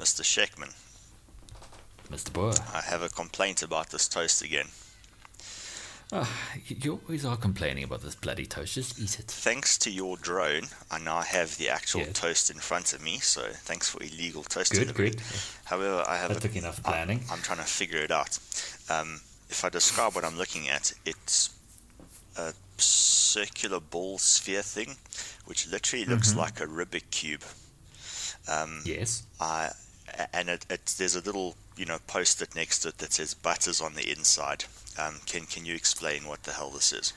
Mr. Sheckman, Mr. Boer. I have a complaint about this toast again. Oh, you always are complaining about this bloody toast. Just eat it. Thanks to your drone, I now have the actual Yes. toast in front of me, so thanks for illegal toast Good, delivery. good. However, I have That a, took enough I- planning. I'm trying to figure it out. Um, if I describe what I'm looking at, it's a circular ball sphere thing, which literally looks Mm-hmm. like a Rubik cube. Um, Yes. I, and it, it, there's a little, you know, post-it next to it that says butters on the inside. Um, can can you explain what the hell this is?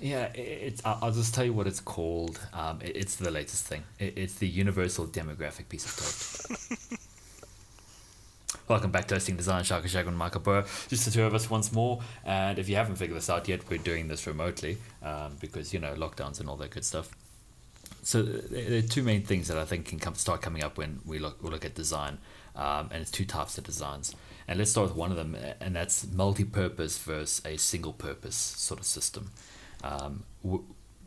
Yeah, it's. I'll just tell you what it's called. Um, it's the latest thing. It's the universal demographic piece of toast. Welcome back to Hosting Design, Shaka Shaka and Michael Burr. Just the two of us once more. And if you haven't figured this out yet, we're doing this remotely um, because, you know, lockdowns and all that good stuff. So there are two main things that I think can come start coming up when we look we look at design, um, and it's two types of designs. And let's start with one of them, and that's multi-purpose versus a single-purpose sort of system. Um, wh-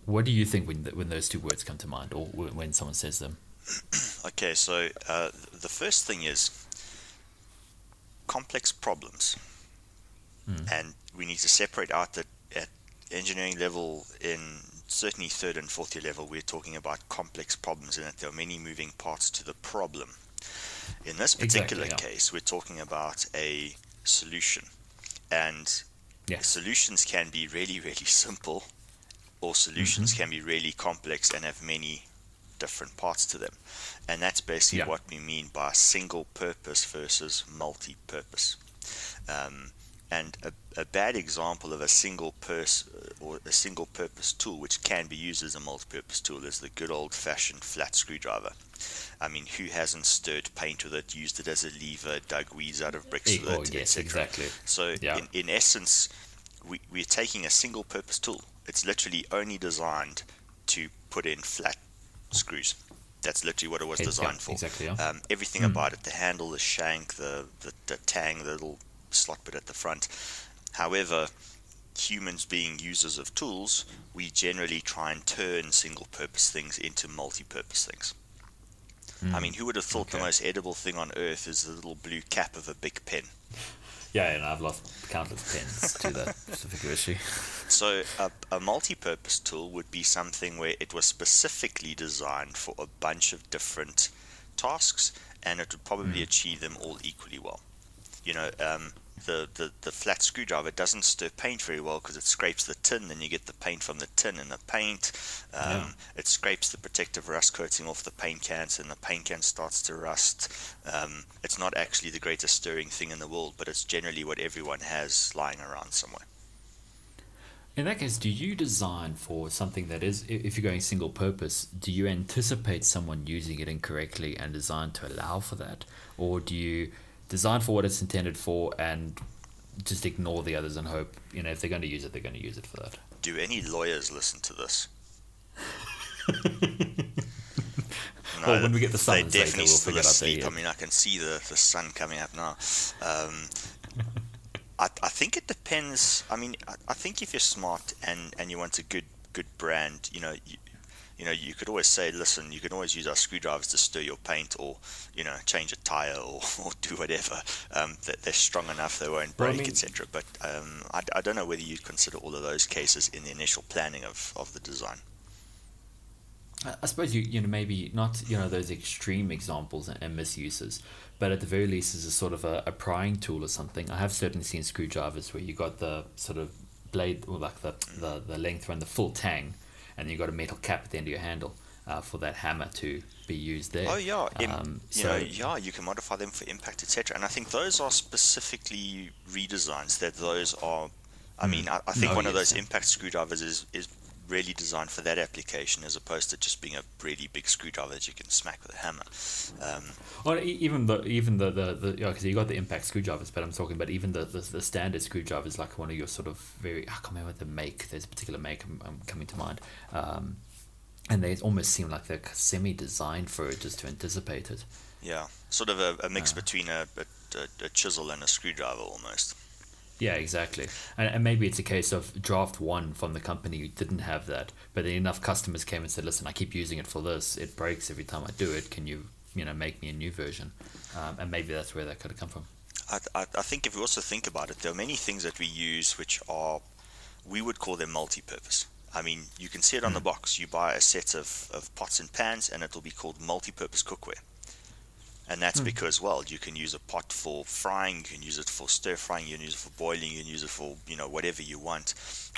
what do you think when when those two words come to mind, or wh- when someone says them? Okay, so uh, the first thing is complex problems, and we need to separate out that at engineering level, in certainly third and fourth year level, we're talking about complex problems, and that there are many moving parts to the problem. In this Exactly, particular yeah. case, we're talking about a solution, and Yes. solutions can be really, really simple, or solutions Mm-hmm. can be really complex and have many different parts to them. And that's basically Yeah. what we mean by single purpose versus multi purpose. Um, and a, a bad example of a single purse or a single purpose tool, which can be used as a multi purpose tool, is the good old fashioned flat screwdriver. I mean, who hasn't stirred paint with it, used it as a lever, dug weeds out of bricks Eh, with oh, it, yes, etc. exactly. So, Yeah. in, in essence, we, we're taking a single purpose tool. It's literally only designed to put in flat screws. That's literally what it was Eh, yeah, designed for. exactly, yeah. Um, everything Mm. about it the handle, the shank, the, the, the tang, the little slot bit at the front. However, humans being users of tools, we generally try and turn single purpose things into multi purpose things. I mean, who would have thought the Mm. most edible thing on earth is the little blue cap of a big pen? Yeah, and I've lost countless pens to that specific issue. So a, a multi-purpose tool would be something where it was specifically designed for a bunch of different tasks, and it would probably achieve them all equally well. You know, um, the, the the flat screwdriver doesn't stir paint very well because it scrapes the tin, and you get the paint from the tin and the paint. Um, Yeah. It scrapes the protective rust coating off the paint cans, and the paint can starts to rust. Um, it's not actually the greatest stirring thing in the world, but it's generally what everyone has lying around somewhere. In that case, do you design for something that is, if you're going single purpose, do you anticipate someone using it incorrectly and design to allow for that? Or do you design for what it's intended for and just ignore the others and hope, you know, if they're going to use it, they're going to use it for that? Do any lawyers listen to this? Well, when we get the they summons later, definitely we'll still figure out I mean, I can see the, the sun coming up now. Um, I, I think it depends. I mean, I, I think if you're smart and, and you want a good good brand, you know, you, you know, you could always say, listen, you can always use our screwdrivers to stir your paint, or you know, change a tire, or, or do whatever. Um, that they're strong enough, they won't Well, I break, mean- etc. But um, I, I don't know whether you'd consider all of those cases in the initial planning of, of the design. I- suppose you you know maybe not you know those extreme examples and, and misuses, but at the very least as a sort of a, a prying tool or something. I have certainly seen screwdrivers where you got the sort of blade or like the, the, the length around the full tang, and you've got a metal cap at the end of your handle uh, for that hammer to be used there. Oh yeah, Um, you so- know, yeah, you can modify them for impact, etc. And I think those are specifically redesigns. That those are, I mean, I, I think Oh, one of yes. those impact screwdrivers is is really designed for that application, as opposed to just being a really big screwdriver that you can smack with a hammer. Um, Or even the even the the, the yeah, 'cause you got the impact screwdrivers, but I'm talking about even the, the, the standard screwdrivers, like one of your sort of very I can't remember the make. There's a particular make I'm, I'm coming to mind, um, and they almost seem like they're semi-designed for it, just to anticipate it. yeah, sort of a, a mix Uh. between a, a, a chisel and a screwdriver almost. Yeah, exactly. And, and maybe it's a case of draft one from the company who didn't have that, but then enough customers came and said, "Listen, I keep using it for this. It breaks every time I do it. Can you you know make me a new version, um, and maybe that's where that could have come from. I, I, I think if we also think about it, there are many things that we use which are, we would call them multi-purpose. I mean, you can see it on the box. You buy a set of, of pots and pans, and it'll be called multi-purpose cookware. And that's Hmm. because, well, you can use a pot for frying, you can use it for stir frying, you can use it for boiling, you can use it for you know whatever you want.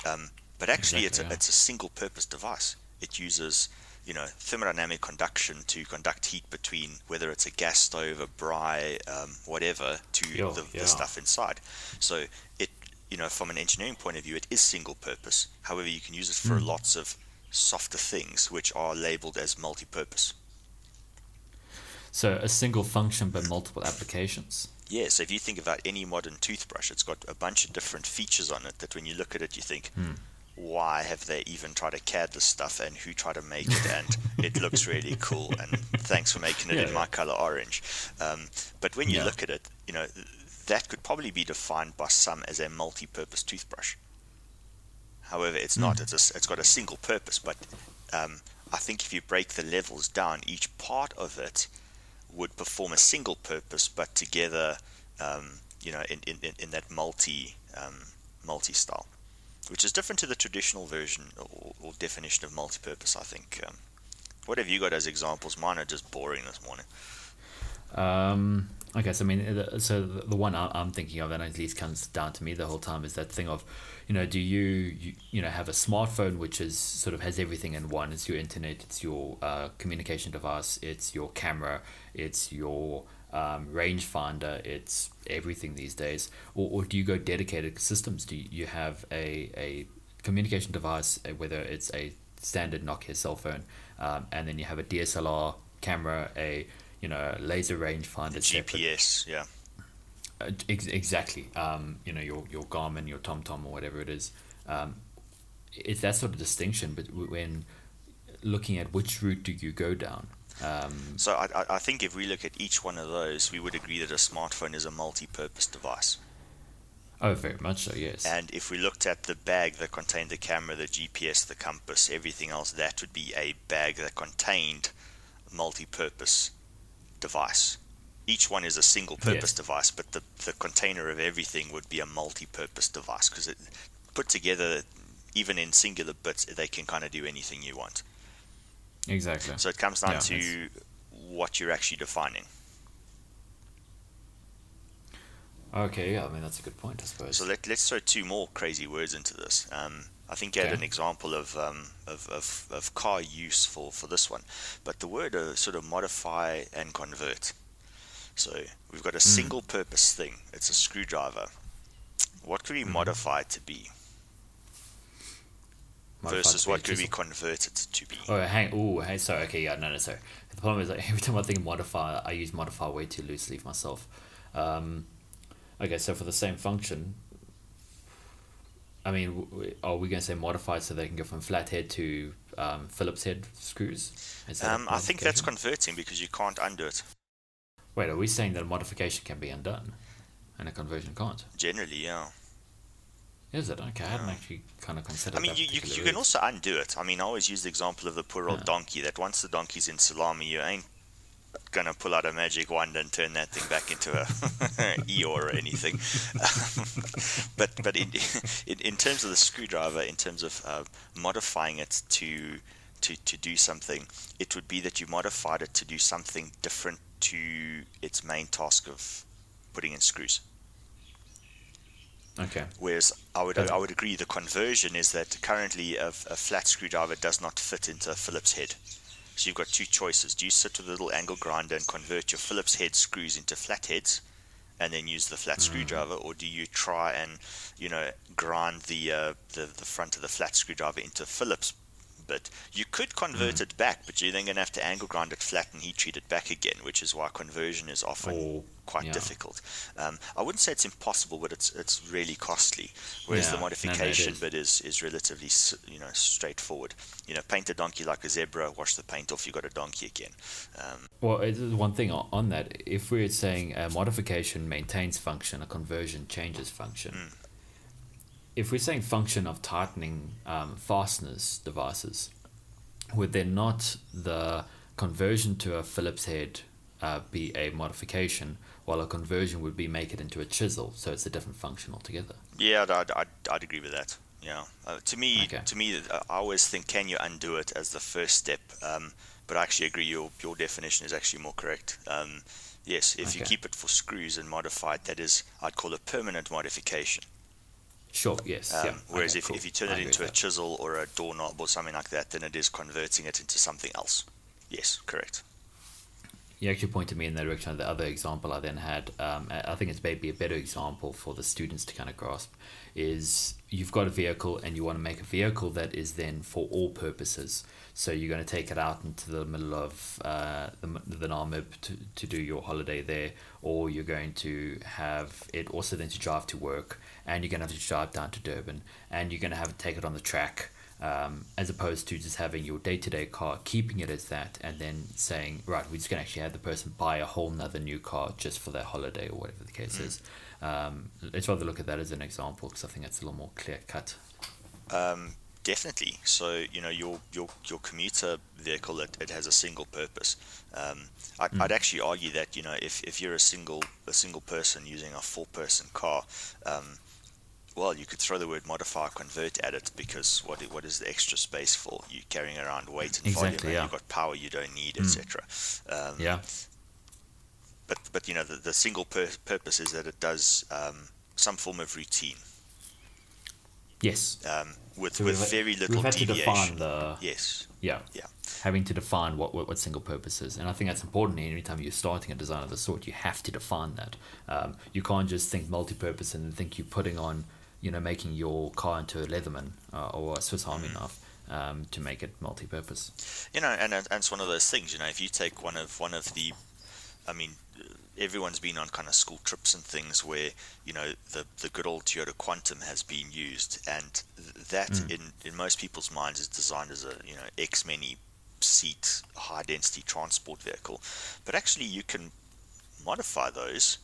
Um, but actually, it's a, yeah. it's a single-purpose device. It uses you know thermodynamic conduction to conduct heat between whether it's a gas stove, a braai, um, whatever, to the, yeah. the stuff inside. So it you know from an engineering point of view, it is single-purpose. However, you can use it for Hmm. lots of softer things which are labeled as multi-purpose. So a single function but multiple applications. Yeah, so if you think about any modern toothbrush, it's got a bunch of different features on it that when you look at it, you think, why have they even tried to CAD this stuff and who tried to make it? And it looks really cool. And thanks for making it Yeah, in yeah. my color orange. Um, but when you Yeah. look at it, you know, that could probably be defined by some as a multi purpose toothbrush. However, it's not. It's, a it's got a single purpose. But um, I think if you break the levels down, each part of it would perform a single purpose, but together, um, you know, in, in, in- that multi um, multi style, which is different to the traditional version or, or definition of multi-purpose. I think. Um, what have you got as examples? Mine are just boring this morning. Um, okay, so I mean, so the one I- I'm thinking of, and at least comes down to me the whole time, is that thing of, you know, do you you, know have a smartphone which is sort of has everything in one? It's your internet, it's your uh, communication device, it's your camera, it's your um, rangefinder, it's everything these days. Or, or do you go dedicated systems? Do you, you have a, a communication device, uh, whether it's a standard Nokia cell phone, um, and then you have a DSLR camera, a you know laser rangefinder, separate. GPS, yeah. Uh, ex- exactly. Um, you know your your Garmin, your TomTom, or whatever it is. Um, it's that sort of distinction, but when looking at which route do you go down? Um, So I, I- I think if we look at each one of those, we would agree that a smartphone is a multi-purpose device. oh, very much so. Yes. And if we looked at the bag that contained the camera, the GPS, the compass, everything else, that would be a bag that contained multi-purpose device. Each one is a single purpose Yes. device, but the, the container of everything would be a multi-purpose device because it put together, even in singular bits, they can kind of do anything you want. exactly. So it comes down Yeah, to what you're actually defining. Okay. Yeah. I mean that's a good point. I suppose. So let, let's throw two more crazy words into this. Um, I think you had Okay. an example of, um, of, of, of car use for, for this one, but the word uh, sort of modify and convert. So we've got a Hmm. single purpose thing, it's a screwdriver. What could we Mm-hmm. modify it to be Modified versus what could we chisel. convert it to be? Oh, hang. Oh, hey. Sorry. Okay. Yeah. No. No. Sorry. The problem is like every time I think modify, I use modify way too loosely for myself. Um, okay. So for the same function, I mean, are we going to say modified so they can go from flathead to um, Phillips head screws? Is that a Um, I think that's converting because you can't undo it. Wait, are we saying that a modification can be undone, and a conversion can't? Generally, yeah. Is it okay? I hadn't Yeah. actually kind of considered. I mean, you, you, you can also undo it. I mean, I always use the example of the poor old Yeah. donkey that once the donkey's in salami, you ain't gonna pull out a magic wand and turn that thing back into a Eeyore or anything. but but in, in in terms of the screwdriver, in terms of uh, modifying it to to to do something, it would be that you modified it to do something different to its main task of putting in screws. Okay. Whereas I would. I would agree the conversion is that currently a, a flat screwdriver does not fit into a Phillips head. So you've got two choices. Do you sit with a little angle grinder and convert your Phillips head screws into flat heads and then use the flat screwdriver or do you try and you know grind the uh, the, the front of the flat screwdriver into Phillips bit? You could convert it back, but you're then going to have to angle grind it flat and heat treat it back again, which is why conversion is often Or quite yeah. difficult. Um, I wouldn't say it's impossible, but it's it's really costly. Whereas Yeah, the no, no, modification is. bit is is relatively you know straightforward. You know, paint a donkey like a zebra, wash the paint off, you got a donkey again. Um, Well, one thing on that. If we're saying a modification maintains function, a conversion changes function. Mm. If we're saying function of tightening um, fasteners devices, would then not the conversion to a Phillips head uh, be a modification, while a conversion would be make it into a chisel, so it's a different function altogether. Yeah, I'd, I'd, I'd agree with that. Yeah, uh, to me, Okay. to me, uh, I always think, can you undo it as the first step? Um, but I actually agree. Your your definition is actually more correct. Um, yes, if you keep it for screws and modify it, that is, I'd call a permanent modification. Sure, yes. Um, yeah. whereas okay, if, cool. if you turn it into a chisel or a doorknob or something like that, then it is converting it into something else. Yes, correct. You actually pointed me in that direction. of The other example I then had, um, I I think it's maybe a better example for the students to kind of grasp, is you've got a vehicle and you want to make a vehicle that is then for all purposes. So you're going to take it out into the middle of uh, the, the Namib to, to do your holiday there, or you're going to have it also then to drive to work, and you're going to have to drive down to Durban, and you're going to have to take it on the track um, as opposed to just having your day to day car, keeping it as that, and then saying, right, we're just going to actually have the person buy a whole nother new car just for their holiday or whatever the case is. Um, let's rather look at that as an example because I think it's a little more clear cut. Um, definitely. So you know your your your commuter vehicle it, it has a single purpose. Um, I'd, Mm. I'd actually argue that you know if, if you're a single a single person using a four person car, um, well you could throw the word modify convert at it because what what is the extra space for? You're carrying around weight and volume, Exactly, and yeah. you've got power you don't need, Mm. etc. Um, Yeah. But but you know the, the single pur- purpose is that it does um, some form of routine Yes. um, with So with very little we've had to deviation. define the Yes. yeah Yeah. having to define what, what what single purpose is, and I think that's important. Anytime you're starting a design of the sort, you have to define that. Um, you can't just think multi-purpose and think you're putting on, you know, making your car into a Leatherman uh, or a Swiss Army knife um, to make it multi-purpose. you know, and, and it's one of those things. You know, if you take one of one of the, I mean, everyone's been on kind of school trips and things where you know the the good old Toyota Quantum has been used, and that Mm. in in most people's minds is designed as a you know X many seat high density transport vehicle, but actually you can modify those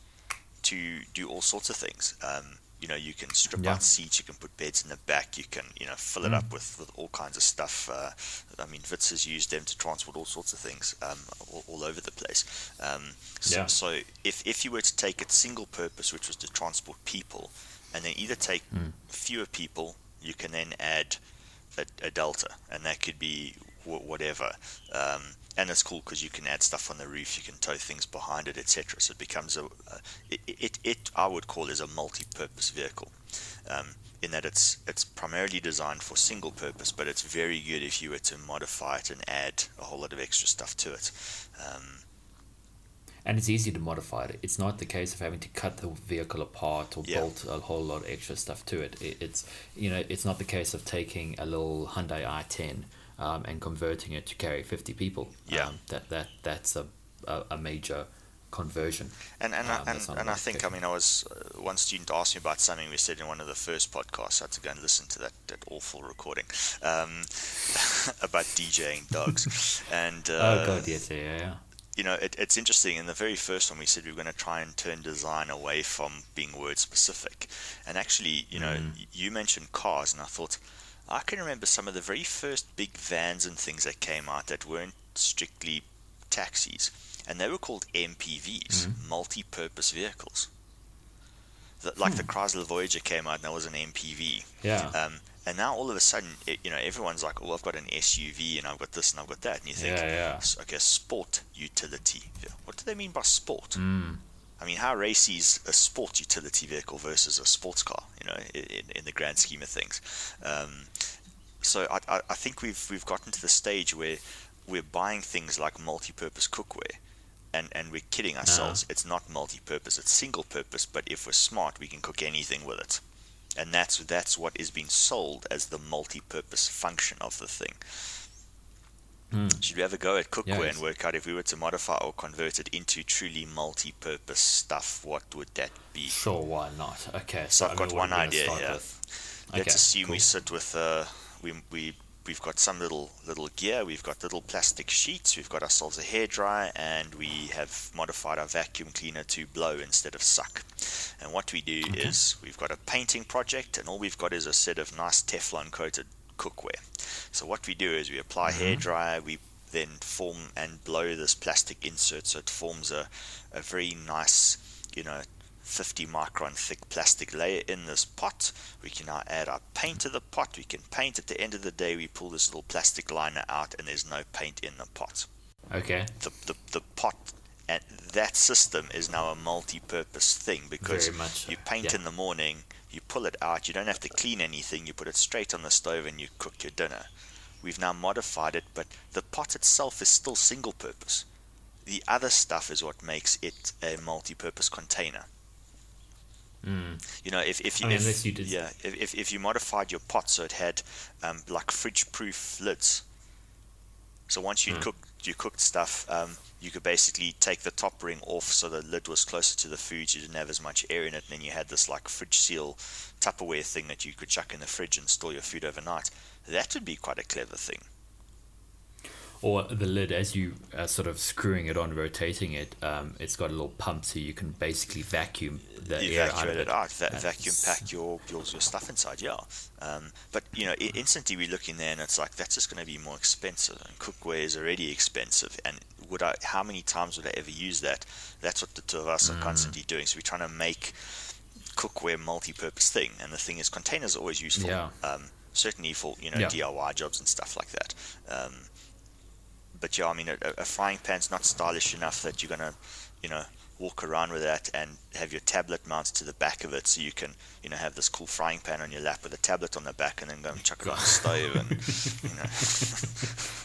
to do all sorts of things. Um, you know, you can strip Yeah. out seats, you can put beds in the back, you can, you know, fill it Mm. up with, with all kinds of stuff. Uh, I mean, Vitz has used them to transport all sorts of things um, all, all over the place. Um, so, Yeah. so if, if you were to take its single purpose, which was to transport people, and then either take Mm. fewer people, you can then add a, a delta, and that could be wh- whatever. Um, and it's cool because you can add stuff on the roof, you can tow things behind it, etc. So it becomes a, a it, it, it I would call is a multi-purpose vehicle, um, in that it's it's primarily designed for single purpose, but it's very good if you were to modify it and add a whole lot of extra stuff to it. Um, And it's easy to modify it. It's not the case of having to cut the vehicle apart or Yeah. bolt a whole lot of extra stuff to it. it. It's you know it's not the case of taking a little Hyundai i10 um, and converting it to carry fifty people. Yeah. Um, that that that's a a, a major conversion. And and Um, I, and, and I think I mean I was uh, one student asked me about something we said in one of the first podcasts. I had to go and listen to that, that awful recording um, about DJing dogs. and uh, oh god, yes, yeah, yeah, yeah. you know it, it's interesting. In the very first one, we said we were going to try and turn design away from being word specific. And actually, you know, Mm. you mentioned cars, and I thought I can remember some of the very first big vans and things that came out that weren't strictly taxis, and they were called MPVs, Mhm. multi-purpose vehicles. The, like the Chrysler Voyager came out, and that was an MPV. Yeah. Um, and now all of a sudden, it, you know, everyone's like, "Oh, I've got an SUV, and I've got this, and I've got that," and you think, Yeah, yeah. "S- "Okay, sport utility. What do they mean by sport?" Mm. I mean, how racy is a sport utility vehicle versus a sports car? You know, in, in the grand scheme of things. Um, so I, I, I think we've we've gotten to the stage where we're buying things like multi-purpose cookware, and and we're kidding ourselves. It's not multi-purpose; it's single-purpose. But if we're smart, we can cook anything with it, and that's that's what is being sold as the multi-purpose function of the thing. Mm. Should we ever go at cookware yes. and work out if we were to modify or convert it into truly multi-purpose stuff? What would that be? Sure, why not? Okay, So so, I've I mean, got one are we gonna idea here. with? Let's Okay, assume we sit with uh, we we we've got some little little gear. We've got little plastic sheets. We've got ourselves a hair dryer, and we have modified our vacuum cleaner to blow instead of suck. And what we do Okay. is we've got a painting project, and all we've got is a set of nice Teflon coated cookware. So what we do is we apply hair Mhm. dryer. We then form and blow this plastic insert so it forms a, a very nice, you know, 50 micron thick plastic layer in this pot. We can now add our paint to the pot. We can paint at the end of the day. We pull this little plastic liner out and there's no paint in the pot. Okay. The, the, the pot and that system is now a multi-purpose thing because so, you paint yeah. in the morning, you pull it out, you don't have to clean anything, you put it straight on the stove and you cook your dinner. We've now modified it, but the pot itself is still single purpose. The other stuff is what makes it a multi-purpose container. You know, if, if you, I mean, if, unless you did- yeah, if, if, if you modified your pot so it had um, like fridge-proof lids, so once you Hmm. cooked you cooked stuff, um, you could basically take the top ring off so the lid was closer to the food. You didn't have as much air in it, and then you had this like fridge seal Tupperware thing that you could chuck in the fridge and store your food overnight. That would be quite a clever thing. Or the lid, as you are sort of screwing it on, rotating it, um, it's got a little pump so you can basically vacuum the air out of it. it out, va- vacuum pack your, your your stuff inside. Yeah, um, but you know, instantly we look in there and it's like that's just going to be more expensive. And cookware is already expensive, and would I? How many times would I ever use that? That's what the two of us are constantly doing. So we're trying to make cookware multi-purpose thing, and the thing is, containers are always useful. Yeah. Um, certainly for you know Yeah. DIY jobs and stuff like that. Um, but yeah, I mean, a, a frying pan's not stylish enough that you're gonna, you know, walk around with that and have your tablet mounted to the back of it, so you can, you know, have this cool frying pan on your lap with a tablet on the back, and then go and chuck it on the stove, and you know,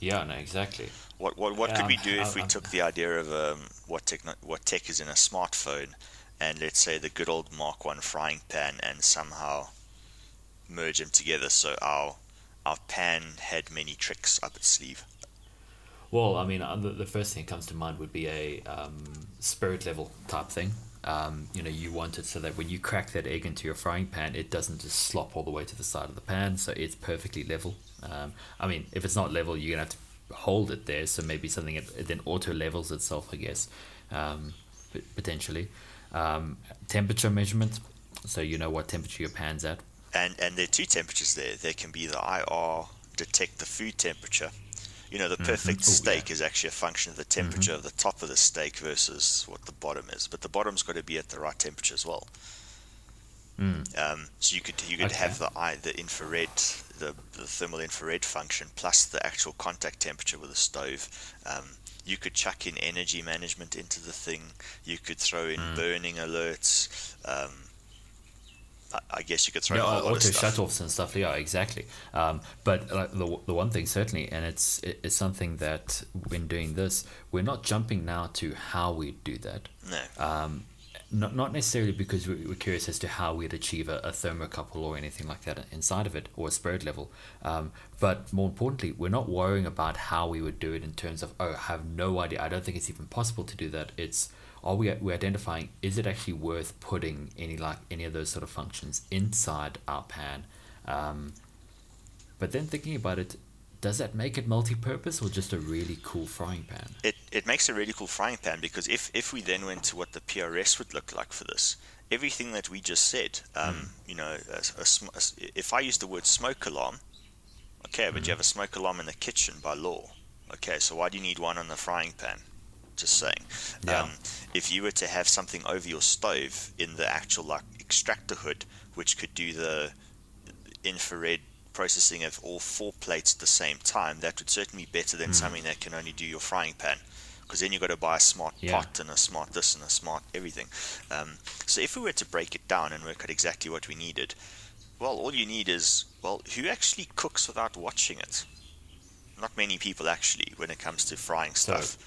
Yeah, no, exactly. what what what Yeah, could we I'm- do if I'm- we I'm- took the idea of um, what techno- what tech is in a smartphone, and let's say the good old Mark One frying pan, and somehow merge them together, so our our pan had many tricks up its sleeve. Well, I mean, uh, the, first thing that comes to mind would be a um, spirit level type thing. Um, you know, you want it so that when you crack that egg into your frying pan, it doesn't just slop all the way to the side of the pan, so it's perfectly level. Um, I mean, if it's not level, you're gonna have to hold it there, so maybe something it then auto levels itself, I guess, um, potentially. Um, temperature measurement, so you know what temperature your pan's at. And and there are two temperatures there. There can be the IR detect the food temperature. You know, the perfect Oh, yeah. steak is actually a function of the temperature of the top of the steak versus what the bottom is. But the bottom's got to be at the right temperature as well. Um, so you could you could Okay. have the eye the infrared the, the thermal infrared function plus the actual contact temperature with the stove. Um, you could chuck in energy management into the thing. You could throw in burning alerts. Um, I, guess you could throw Yeah, in a lot auto of stuff. shutoffs and stuff. Yeah, exactly. Um, but like the the one thing certainly, and it's it's something that when doing this, we're not jumping now to how we do that. No. Um, not not necessarily because we- we're curious as to how we'd achieve a, a thermocouple or anything like that inside of it or a spirit level. Um, but more importantly, we're not worrying about how we would do it in terms of oh, I have no idea. I don't think it's even possible to do that. It's are we we identifying is it actually worth putting any like any of those sort of functions inside our pan? Um, but then thinking about it, does that make it multi-purpose or just a really cool frying pan? it, it makes a really cool frying pan because if, if we then went to what the PRS would look like for this, everything that we just said, um, you know, a, a sm- a if I use the word smoke alarm, okay, but you have a smoke alarm in the kitchen by law, okay, so why do you need one on the frying pan? Just saying. Yeah. Um, if you were to have something over your stove in the actual like extractor hood, which could do the infrared processing of all four plates at the same time, that would certainly be better than Hmm. something that can only do your frying pan. Because then you've got to buy a smart Yeah. pot and a smart this and a smart everything. Um, so if we were to break it down and work out exactly what we needed, well, all you need is, well, who actually cooks without watching it? Not many people actually when it comes to frying stuff. So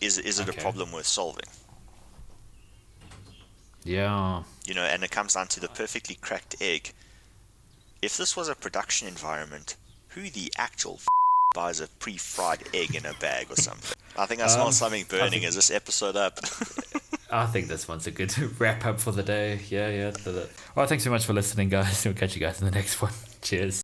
is, is it Okay. a problem worth solving? Yeah. you know, and it comes down to the perfectly cracked egg. If this was a production environment, who the actual f- buys a pre-fried egg in a bag or something? I think I smell Um, something burning. think- Is this episode up? I think this one's a good wrap up for the day. Yeah, yeah. the- the- Well, thanks so much for listening, guys. We'll catch you guys in the next one. Cheers.